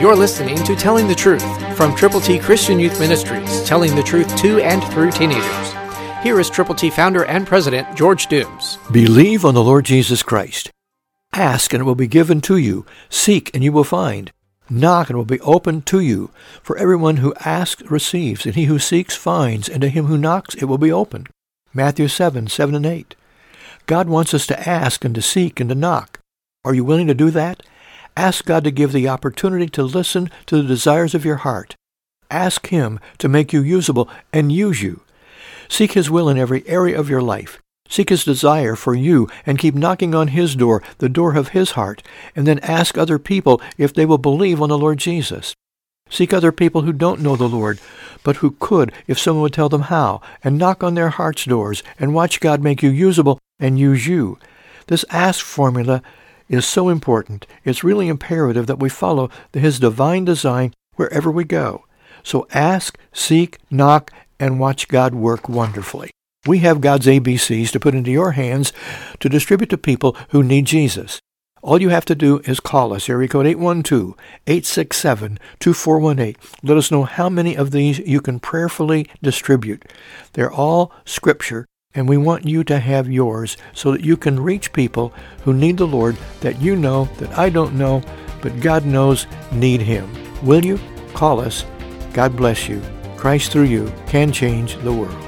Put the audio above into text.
You're listening to Telling the Truth from Triple T Christian Youth Ministries, telling the truth to and through teenagers. Here is Triple T founder and president George Dooms. Believe on the Lord Jesus Christ. Ask and it will be given to you. Seek and you will find. Knock and it will be opened to you. For everyone who asks receives, and he who seeks finds, and to him who knocks it will be opened. Matthew 7, 7 and 8. God wants us to ask and to seek and to knock. Are you willing to do that? Ask God to give the opportunity to listen to the desires of your heart. Ask Him to make you usable and use you. Seek His will in every area of your life. Seek His desire for you and keep knocking on His door, the door of His heart, and then ask other people if they will believe on the Lord Jesus. Seek other people who don't know the Lord, but who could if someone would tell them how, and knock on their heart's doors and watch God make you usable and use you. This ask formula is so important. It's really imperative that we follow His divine design wherever we go. So ask, seek, knock, and watch God work wonderfully. We have God's ABCs to put into your hands to distribute to people who need Jesus. All you have to do is call us, area code 812-867-2418. Let us know how many of these you can prayerfully distribute. They're all scripture, and we want you to have yours so that you can reach people who need the Lord that you know, that I don't know, but God knows need Him. Will you? Call us. God bless you. Christ through you can change the world.